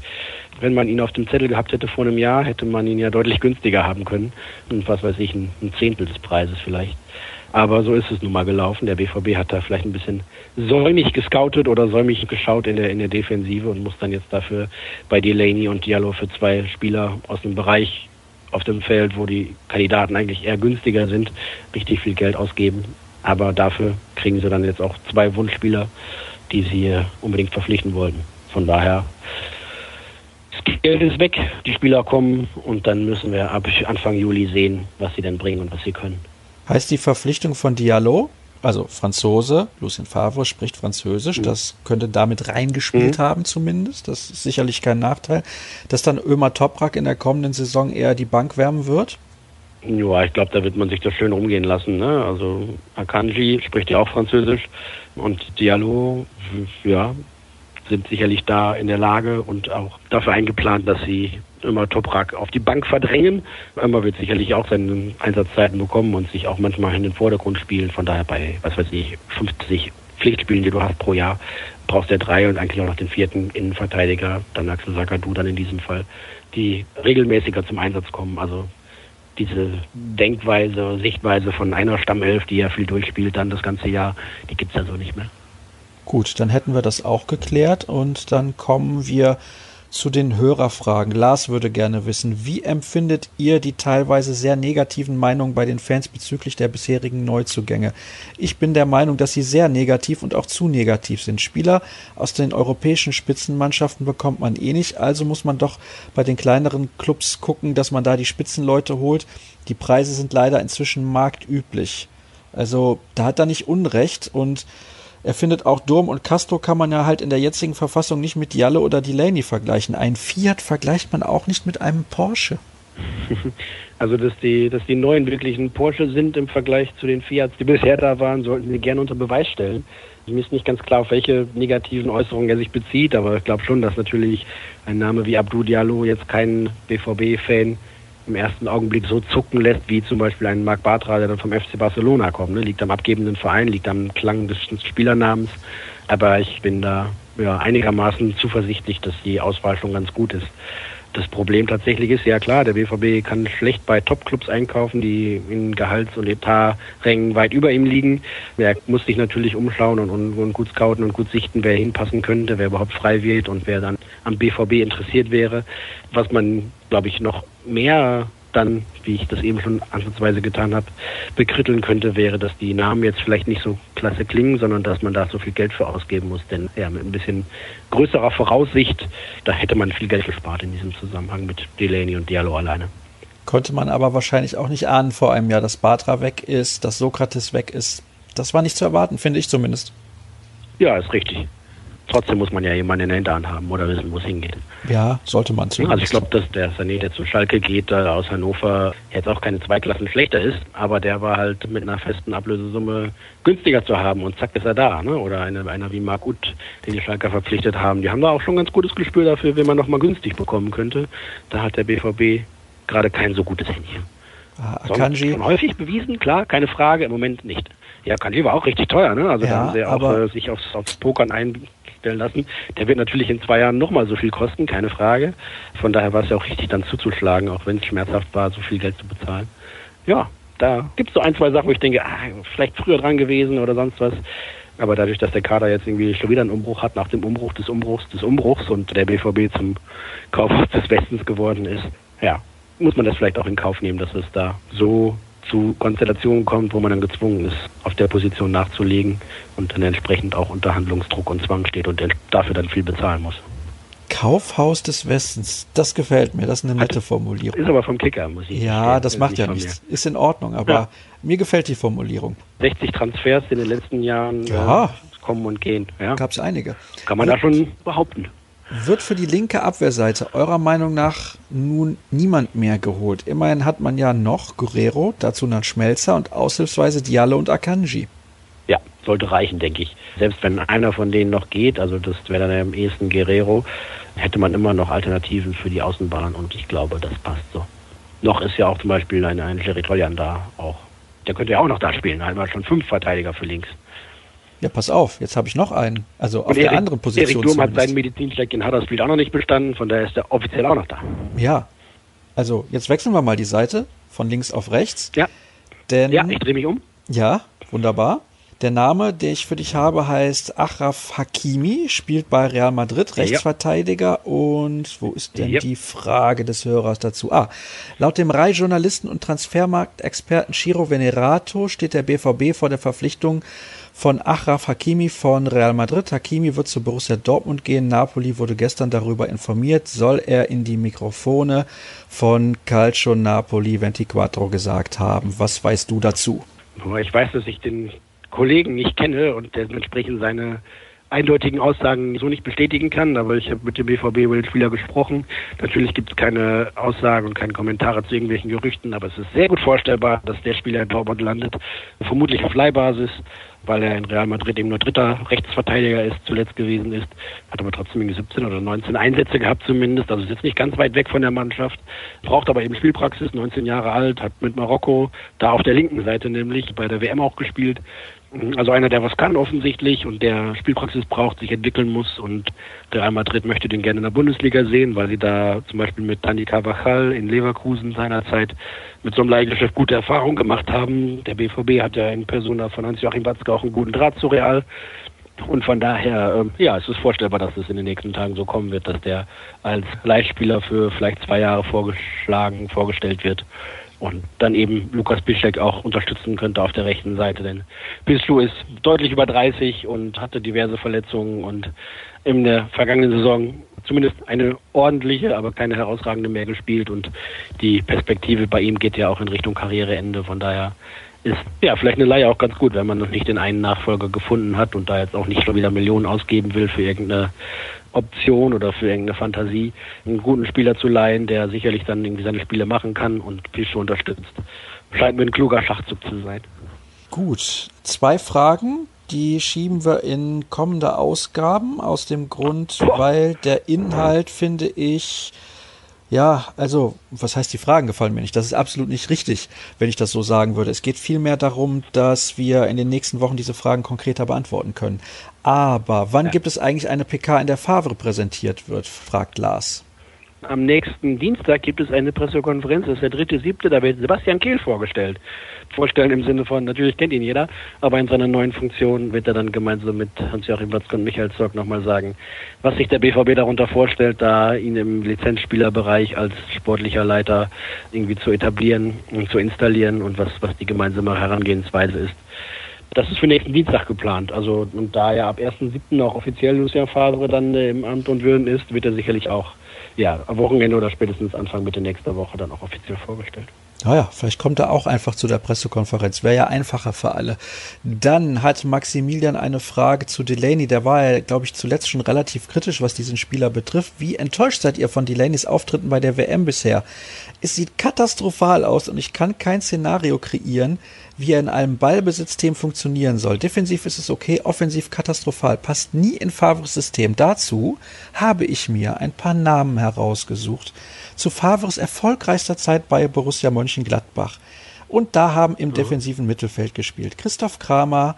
wenn man ihn auf dem Zettel gehabt hätte vor einem Jahr, hätte man ihn ja deutlich günstiger haben können. Und was weiß ich, ein, ein Zehntel des Preises vielleicht. Aber so ist es nun mal gelaufen. Der BVB hat da vielleicht ein bisschen säumig gescoutet oder säumig geschaut in der, in der Defensive und muss dann jetzt dafür bei Delaney und Diallo für zwei Spieler aus einem Bereich auf dem Feld, wo die Kandidaten eigentlich eher günstiger sind, richtig viel Geld ausgeben. Aber dafür kriegen sie dann jetzt auch zwei Wunschspieler, die sie unbedingt verpflichten wollten. Von daher Geld ist weg, die Spieler kommen und dann müssen wir ab Anfang Juli sehen, was sie denn bringen und was sie können. Heißt die Verpflichtung von Diallo, also Franzose, Lucien Favre spricht Französisch, mhm. das könnte damit reingespielt mhm. haben zumindest, das ist sicherlich kein Nachteil, dass dann Ömer Toprak in der kommenden Saison eher die Bank wärmen wird? Ja, ich glaube, da wird man sich das schön rumgehen lassen. Ne? Also Akanji spricht ja auch Französisch und Diallo, ja, sind sicherlich da in der Lage und auch dafür eingeplant, dass sie immer Toprak auf die Bank verdrängen. Immer wird sicherlich auch seine Einsatzzeiten bekommen und sich auch manchmal in den Vordergrund spielen. Von daher bei, was weiß ich, 50 Pflichtspielen, die du hast pro Jahr, brauchst du ja drei und eigentlich auch noch den vierten Innenverteidiger, dann Axel du dann in diesem Fall, die regelmäßiger zum Einsatz kommen. Also diese Denkweise, Sichtweise von einer Stammelf, die ja viel durchspielt dann das ganze Jahr, die gibt's ja so nicht mehr. Gut, dann hätten wir das auch geklärt und dann kommen wir zu den Hörerfragen. Lars würde gerne wissen, wie empfindet ihr die teilweise sehr negativen Meinungen bei den Fans bezüglich der bisherigen Neuzugänge? Ich bin der Meinung, dass sie sehr negativ und auch zu negativ sind. Spieler aus den europäischen Spitzenmannschaften bekommt man eh nicht, also muss man doch bei den kleineren Clubs gucken, dass man da die Spitzenleute holt. Die Preise sind leider inzwischen marktüblich. Also da hat er nicht Unrecht und er findet auch Durm und Castro kann man ja halt in der jetzigen Verfassung nicht mit Jalle oder Delaney vergleichen. Ein Fiat vergleicht man auch nicht mit einem Porsche. Also, dass die, dass die neuen wirklich ein Porsche sind im Vergleich zu den Fiats, die bisher da waren, sollten sie gerne unter Beweis stellen. Mir ist nicht ganz klar, auf welche negativen Äußerungen er sich bezieht, aber ich glaube schon, dass natürlich ein Name wie Abdou Diallo jetzt kein BVB-Fan im ersten Augenblick so zucken lässt, wie zum Beispiel ein Marc Bartra, der dann vom FC Barcelona kommt. Ne? Liegt am abgebenden Verein, liegt am Klang des Spielernamens. Aber ich bin da ja, einigermaßen zuversichtlich, dass die Auswahl schon ganz gut ist. das Problem tatsächlich ist, ja klar, der BVB kann schlecht bei Topclubs einkaufen, die in Gehalts- und Etaträngen weit über ihm liegen. Er muss sich natürlich umschauen und, und, und, gut scouten und gut sichten, wer hinpassen könnte, wer überhaupt frei wird und wer dann am BVB interessiert wäre. Was man, glaube ich, noch mehr dann, wie ich das eben schon ansatzweise getan habe, bekritteln könnte, wäre, dass die Namen jetzt vielleicht nicht so klasse klingen, sondern dass man da so viel Geld für ausgeben muss. Denn ja, mit ein bisschen größerer Voraussicht, da hätte man viel Geld gespart in diesem Zusammenhang mit Delaney und Diallo alleine. Konnte man aber wahrscheinlich auch nicht ahnen vor einem Jahr, dass Batra weg ist, dass Sokrates weg ist. Das war nicht zu erwarten, finde ich zumindest. Ja, ist richtig trotzdem muss man ja jemanden in der Hinterhand haben oder wissen, wo es hingeht. Ja, sollte man zumindest. Also ich glaube, dass der Sané, der zu Schalke geht, da aus Hannover jetzt auch keine zwei Klassen schlechter ist, aber der war halt mit einer festen Ablösesumme günstiger zu haben und zack ist er da. Ne? Oder eine, einer wie Marc Uth, den die Schalker verpflichtet haben. Die haben da auch schon ein ganz gutes Gespür dafür, wenn man noch mal günstig bekommen könnte. Da hat der BVB gerade kein so gutes Händchen. Ah, Akanji. Schon häufig bewiesen, klar, keine Frage, im Moment nicht. Ja, Akanji war auch richtig teuer, ne? Also ja, da haben sie auch äh, sich aufs, aufs Pokern ein, stellen lassen. Der wird natürlich in zwei Jahren nochmal so viel kosten, keine Frage. Von daher war es ja auch richtig, dann zuzuschlagen, auch wenn es schmerzhaft war, so viel Geld zu bezahlen. Ja, da gibt es so ein, zwei Sachen, wo ich denke, ah, vielleicht früher dran gewesen oder sonst was. Aber dadurch, dass der Kader jetzt irgendwie schon wieder einen Umbruch hat, nach dem Umbruch des Umbruchs des Umbruchs und der BVB zum Kaufhaus des Westens geworden ist, ja, muss man das vielleicht auch in Kauf nehmen, dass es da so zu Konstellationen kommt, wo man dann gezwungen ist, auf der Position nachzulegen und dann entsprechend auch unter Handlungsdruck und Zwang steht und dafür dann viel bezahlen muss. Kaufhaus des Westens, das gefällt mir, das ist eine nette Formulierung. Ist aber vom Kicker, muss ich Ja, stehen. das macht ja nichts. Ist in Ordnung, aber ja. mir gefällt die Formulierung. 60 Transfers in den letzten Jahren ja. äh, kommen und gehen. Ja. Gab es einige. Kann man und, da schon behaupten. Wird für die linke Abwehrseite eurer Meinung nach nun niemand mehr geholt? Immerhin hat man ja noch Guerrero, dazu dann Schmelzer und aushilfsweise Diallo und Akanji. Ja, sollte reichen, denke ich. Selbst wenn einer von denen noch geht, also das wäre dann am ehesten Guerrero, hätte man immer noch Alternativen für die Außenbahn und ich glaube, das passt so. Noch ist ja auch zum Beispiel ein, ein Jerry Toljan da auch. Der könnte ja auch noch da spielen, wir schon fünf Verteidiger für links. Ja, pass auf, jetzt habe ich noch einen. Also auf und der Erik, anderen Position. Erik Durm hat seinen Medizincheck in Huddersfield auch noch nicht bestanden, von daher ist er offiziell auch noch da. Ja. Also jetzt wechseln wir mal die Seite von links auf rechts. Ja. Denn, ja, ich drehe mich um. Ja, wunderbar. Der Name, den ich für dich habe, heißt Achraf Hakimi, spielt bei Real Madrid, Rechtsverteidiger. Ja. Und wo ist denn ja. die Frage des Hörers dazu? Ah, laut dem Rai-Journalisten und Transfermarktexperten Chiro Venerato steht der BVB vor der Verpflichtung von Achraf Hakimi von Real Madrid. Hakimi wird zu Borussia Dortmund gehen. Napoli wurde gestern darüber informiert, soll er in die Mikrofone von Calcio Napoli 24 gesagt haben. Was weißt du dazu? Ich weiß, dass ich den Kollegen nicht kenne und dementsprechend seine eindeutigen Aussagen so nicht bestätigen kann, aber ich habe mit dem BVB-Spieler gesprochen. Natürlich gibt es keine Aussagen und keine Kommentare zu irgendwelchen Gerüchten, aber es ist sehr gut vorstellbar, dass der Spieler in Dortmund landet, vermutlich auf Leihbasis weil er in Real Madrid eben nur dritter Rechtsverteidiger ist, zuletzt gewesen ist, hat aber trotzdem irgendwie 17 oder 19 Einsätze gehabt zumindest, also ist jetzt nicht ganz weit weg von der Mannschaft, braucht aber eben Spielpraxis, 19 Jahre alt, hat mit Marokko da auf der linken Seite nämlich bei der WM auch gespielt, also einer, der was kann offensichtlich und der Spielpraxis braucht, sich entwickeln muss und Real Madrid möchte den gerne in der Bundesliga sehen, weil sie da zum Beispiel mit Dani Carvajal in Leverkusen seinerzeit mit so einem Leihgeschäft gute Erfahrungen gemacht haben. Der BVB hat ja in Persona von Hans-Joachim Watzke auch einen guten Draht zu Real. Und von daher, äh, ja, es ist vorstellbar, dass es in den nächsten Tagen so kommen wird, dass der als Leihspieler für vielleicht zwei Jahre vorgeschlagen, vorgestellt wird und dann eben Lukas Bischek auch unterstützen könnte auf der rechten Seite. Denn Bislu ist deutlich über 30 und hatte diverse Verletzungen und in der vergangenen Saison zumindest eine ordentliche, aber keine herausragende mehr gespielt und die Perspektive bei ihm geht ja auch in Richtung Karriereende. Von daher ist ja vielleicht eine Leihe auch ganz gut, wenn man noch nicht den einen Nachfolger gefunden hat und da jetzt auch nicht schon wieder Millionen ausgeben will für irgendeine Option oder für irgendeine Fantasie, einen guten Spieler zu leihen, der sicherlich dann irgendwie seine Spiele machen kann und Pischo unterstützt. Scheint mir ein kluger Schachzug zu sein. Gut, zwei Fragen, die schieben wir in kommende Ausgaben aus dem Grund, weil der Inhalt, finde ich, ja, also, was heißt, die Fragen gefallen mir nicht? Das ist absolut nicht richtig, wenn ich das so sagen würde. Es geht vielmehr darum, dass wir in den nächsten Wochen diese Fragen konkreter beantworten können. Aber wann ja. gibt es eigentlich eine PK, in der Favre präsentiert wird? fragt Lars. Am nächsten Dienstag gibt es eine Pressekonferenz, das ist der dritte, siebte, da wird Sebastian Kehl vorgestellt. Vorstellen im Sinne von, natürlich kennt ihn jeder, aber in seiner neuen Funktion wird er dann gemeinsam mit Hans-Joachim Watzke und Michael Zorg nochmal sagen, was sich der BVB darunter vorstellt, da ihn im Lizenzspielerbereich als sportlicher Leiter irgendwie zu etablieren und zu installieren und was, was die gemeinsame Herangehensweise ist. Das ist für nächsten Dienstag geplant. Also und da er ab 1.7. auch offiziell Lucian Favre dann äh, im Amt und Würden ist, wird er sicherlich auch ja, am Wochenende oder spätestens Anfang Mitte nächster Woche dann auch offiziell vorgestellt. Naja, vielleicht kommt er auch einfach zu der Pressekonferenz. Wäre ja einfacher für alle. Dann hat Maximilian eine Frage zu Delaney. Der war ja, glaube ich, zuletzt schon relativ kritisch, was diesen Spieler betrifft. Wie enttäuscht seid ihr von Delaneys Auftritten bei der WM bisher? Es sieht katastrophal aus und ich kann kein Szenario kreieren, wie er in einem Ballbesitzsystem funktionieren soll. Defensiv ist es okay, offensiv katastrophal. Passt nie in Favres System. Dazu habe ich mir ein paar Namen herausgesucht zu Favres erfolgreichster Zeit bei Borussia Mönchengladbach. Und da haben im defensiven Mittelfeld gespielt. Christoph Kramer,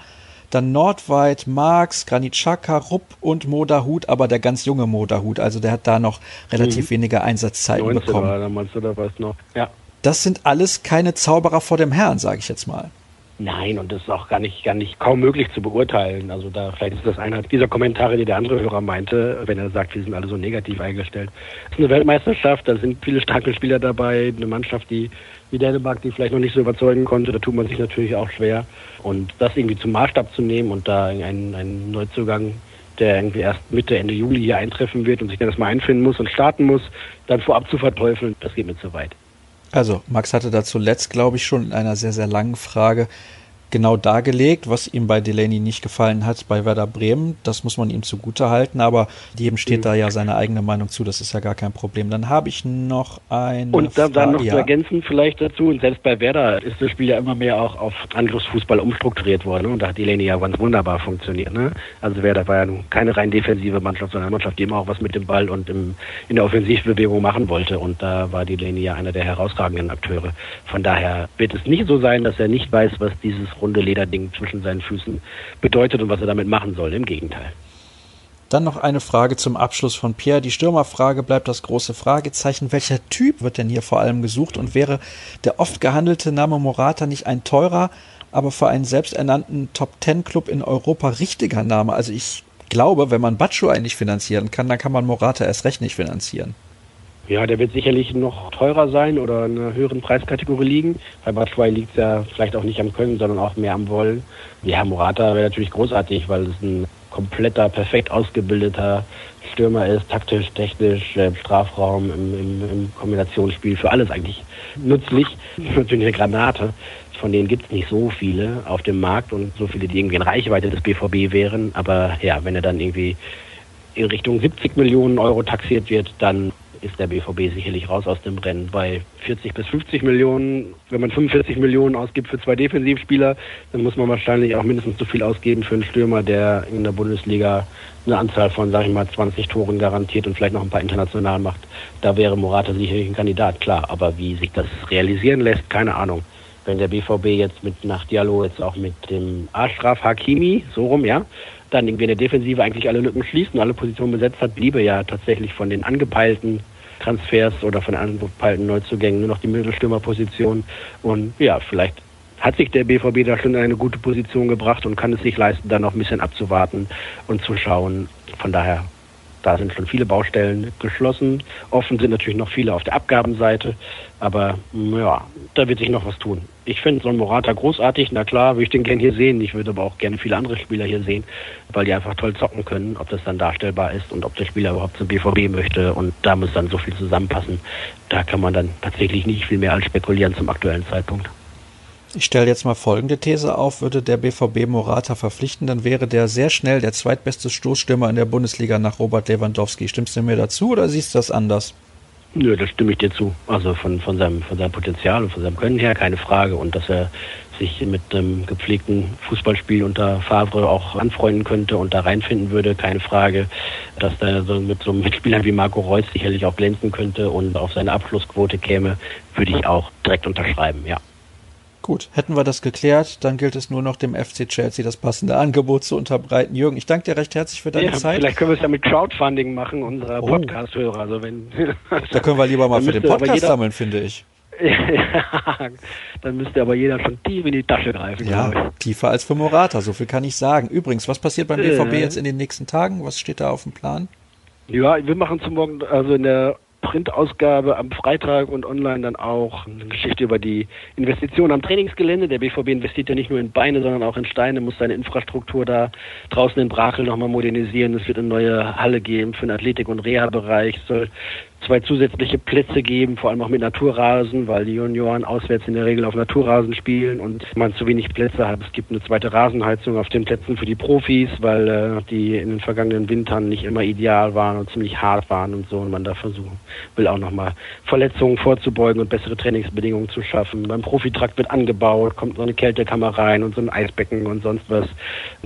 dann Nordweit, Marx, Granitschaka, Rupp und Moderhut, aber der ganz junge Moderhut, also der hat da noch relativ mhm. wenige Einsatzzeiten bekommen. War damals oder was noch. Ja. Das sind alles keine Zauberer vor dem Herrn, sage ich jetzt mal. Nein, und das ist auch gar nicht, gar nicht kaum möglich zu beurteilen. Also da vielleicht ist das einer dieser Kommentare, die der andere Hörer meinte, wenn er sagt, wir sind alle so negativ eingestellt. Es ist eine Weltmeisterschaft, da sind viele starke Spieler dabei, eine Mannschaft, die wie Dänemark, die vielleicht noch nicht so überzeugen konnte, da tut man sich natürlich auch schwer. Und das irgendwie zum Maßstab zu nehmen und da einen, einen Neuzugang, der irgendwie erst Mitte, Ende Juli hier eintreffen wird und sich dann erstmal einfinden muss und starten muss, dann vorab zu verteufeln, das geht mir zu weit. Also, Max hatte da zuletzt, glaube ich, schon in einer sehr, sehr langen Frage genau dargelegt, was ihm bei Delaney nicht gefallen hat bei Werder Bremen. Das muss man ihm zugute halten, aber jedem steht mhm. da ja seine eigene Meinung zu, das ist ja gar kein Problem. Dann habe ich noch ein. Und dann, dann noch ja. zu ergänzen vielleicht dazu, und selbst bei Werder ist das Spiel ja immer mehr auch auf Angriffsfußball umstrukturiert worden und da hat Delaney ja ganz wunderbar funktioniert. Ne? Also Werder war ja nun keine rein defensive Mannschaft, sondern eine Mannschaft, die immer auch was mit dem Ball und im, in der Offensivbewegung machen wollte und da war Delaney ja einer der herausragenden Akteure. Von daher wird es nicht so sein, dass er nicht weiß, was dieses runde Lederding zwischen seinen Füßen bedeutet und was er damit machen soll. Im Gegenteil. Dann noch eine Frage zum Abschluss von Pierre. Die Stürmerfrage bleibt das große Fragezeichen. Welcher Typ wird denn hier vor allem gesucht und wäre der oft gehandelte Name Morata nicht ein teurer, aber für einen selbsternannten Top-10-Club in Europa richtiger Name? Also ich glaube, wenn man Batschuh eigentlich finanzieren kann, dann kann man Morata erst recht nicht finanzieren. Ja, der wird sicherlich noch teurer sein oder in einer höheren Preiskategorie liegen. Bei Batshuayi liegt es ja vielleicht auch nicht am Können, sondern auch mehr am Wollen. Ja, Morata wäre natürlich großartig, weil es ein kompletter, perfekt ausgebildeter Stürmer ist, taktisch, technisch, im Strafraum, im, im, im Kombinationsspiel, für alles eigentlich nützlich. Natürlich eine Granate. Von denen gibt es nicht so viele auf dem Markt und so viele, die irgendwie in Reichweite des BVB wären. Aber ja, wenn er dann irgendwie in Richtung 70 Millionen Euro taxiert wird, dann ist der BVB sicherlich raus aus dem Rennen. Bei 40 bis 50 Millionen, wenn man 45 Millionen ausgibt für zwei Defensivspieler, dann muss man wahrscheinlich auch mindestens so viel ausgeben für einen Stürmer, der in der Bundesliga eine Anzahl von, sage ich mal, 20 Toren garantiert und vielleicht noch ein paar international macht. Da wäre Morata sicherlich ein Kandidat, klar. Aber wie sich das realisieren lässt, keine Ahnung. Wenn der BVB jetzt mit nach Diallo jetzt auch mit dem Ashraf Hakimi, so rum, ja, dann irgendwie in der Defensive eigentlich alle Lücken schließt und alle Positionen besetzt hat, bliebe ja tatsächlich von den angepeilten Transfers oder von angepeilten Neuzugängen nur noch die Mittelstürmerposition. Und ja, vielleicht hat sich der BVB da schon in eine gute Position gebracht und kann es sich leisten, da noch ein bisschen abzuwarten und zu schauen. Von daher da sind schon viele Baustellen geschlossen. Offen sind natürlich noch viele auf der Abgabenseite. Aber ja, da wird sich noch was tun. Ich finde so einen Morata großartig. Na klar, würde ich den gerne hier sehen. Ich würde aber auch gerne viele andere Spieler hier sehen, weil die einfach toll zocken können. Ob das dann darstellbar ist und ob der Spieler überhaupt zum BVB möchte. Und da muss dann so viel zusammenpassen. Da kann man dann tatsächlich nicht viel mehr als spekulieren zum aktuellen Zeitpunkt. Ich stelle jetzt mal folgende These auf. Würde der BVB Morata verpflichten, dann wäre der sehr schnell der zweitbeste Stoßstürmer in der Bundesliga nach Robert Lewandowski. Stimmst du mir dazu oder siehst du das anders? Nö, das stimme ich dir zu. Also von, von, seinem, von seinem Potenzial und von seinem Können her keine Frage. Und dass er sich mit einem gepflegten Fußballspiel unter Favre auch anfreunden könnte und da reinfinden würde, keine Frage. Dass er so mit so einem Mitspieler wie Marco Reus sicherlich auch glänzen könnte und auf seine Abschlussquote käme, würde ich auch direkt unterschreiben, ja. Gut, hätten wir das geklärt, dann gilt es nur noch dem FC Chelsea das passende Angebot zu unterbreiten. Jürgen, ich danke dir recht herzlich für deine ja, Zeit. Vielleicht können wir es ja mit Crowdfunding machen, unserer oh. Podcast-Hörer. Also wenn, da können wir lieber mal für den Podcast jeder, sammeln, finde ich. ja, dann müsste aber jeder schon tief in die Tasche greifen. Ja, tiefer als für Morata, so viel kann ich sagen. Übrigens, was passiert beim BVB äh. jetzt in den nächsten Tagen? Was steht da auf dem Plan? Ja, wir machen zum Morgen, also in der Printausgabe am Freitag und online dann auch eine Geschichte über die Investition am Trainingsgelände. Der BVB investiert ja nicht nur in Beine, sondern auch in Steine, muss seine Infrastruktur da draußen in Brakel nochmal modernisieren. Es wird eine neue Halle geben für den Athletik- und Reha-Bereich. Soll zwei zusätzliche Plätze geben, vor allem auch mit Naturrasen, weil die Junioren auswärts in der Regel auf Naturrasen spielen und man zu wenig Plätze hat. Es gibt eine zweite Rasenheizung auf den Plätzen für die Profis, weil äh, die in den vergangenen Wintern nicht immer ideal waren und ziemlich hart waren und so und man da versuchen will auch nochmal Verletzungen vorzubeugen und bessere Trainingsbedingungen zu schaffen. Beim Profitrakt wird angebaut, kommt so eine Kältekammer rein und so ein Eisbecken und sonst was.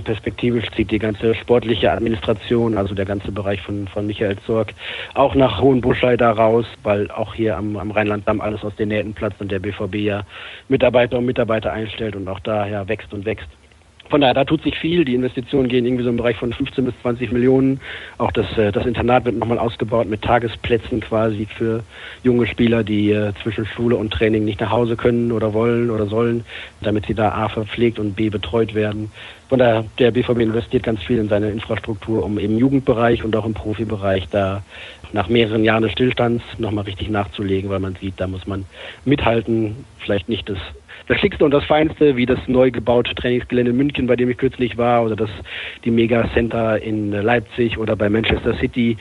Perspektivisch zieht die ganze sportliche Administration, also der ganze Bereich von, von Michael Zorg, auch nach Hohenbusch da raus, weil auch hier am, am Rheinland-Damm alles aus den Nähten platzt und der BVB ja Mitarbeiter und Mitarbeiter einstellt und auch da ja wächst und wächst. Von daher, da tut sich viel. Die Investitionen gehen irgendwie so im Bereich von 15 bis 20 Millionen. Auch das, äh, das Internat wird nochmal ausgebaut mit Tagesplätzen quasi für junge Spieler, die äh, zwischen Schule und Training nicht nach Hause können oder wollen oder sollen, damit sie da A verpflegt und B betreut werden. Von daher, der BVB investiert ganz viel in seine Infrastruktur, um im Jugendbereich und auch im Profibereich da nach mehreren Jahren des Stillstands nochmal richtig nachzulegen, weil man sieht, da muss man mithalten, vielleicht nicht das das Schickste und das Feinste, wie das neu gebaute Trainingsgelände in München, bei dem ich kürzlich war, oder das die Mega Center in Leipzig oder bei Manchester City.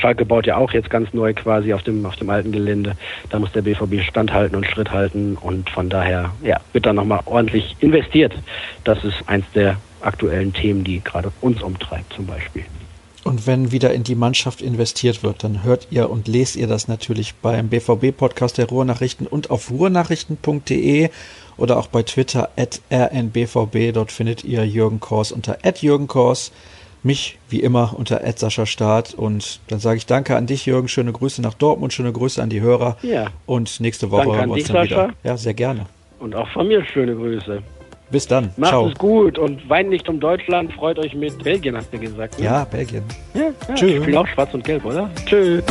Schalke baut ja auch jetzt ganz neu quasi auf dem, auf dem alten Gelände. Da muss der BVB standhalten und Schritt halten und von daher ja, wird da nochmal ordentlich investiert. Das ist eins der aktuellen Themen, die gerade uns umtreibt zum Beispiel. Und wenn wieder in die Mannschaft investiert wird, dann hört ihr und lest ihr das natürlich beim BVB-Podcast der Ruhrnachrichten und auf ruhrnachrichten.de oder auch bei Twitter at rnbvb. Dort findet ihr Jürgen Kors unter at Jürgen Kors, mich wie immer unter at Sascha Staat. Und dann sage ich danke an dich, Jürgen. Schöne Grüße nach Dortmund, schöne Grüße an die Hörer. Ja. Und nächste Woche hören wir uns dich, dann Sascha. wieder. Ja, sehr gerne. Und auch von mir schöne Grüße. Bis dann. Macht Ciao. es gut und weint nicht um Deutschland, freut euch mit Belgien, hast du gesagt. Ne? Ja, Belgien. Ja, ja. Tschüss. Ich spiele auch schwarz und gelb, oder? Tschüss.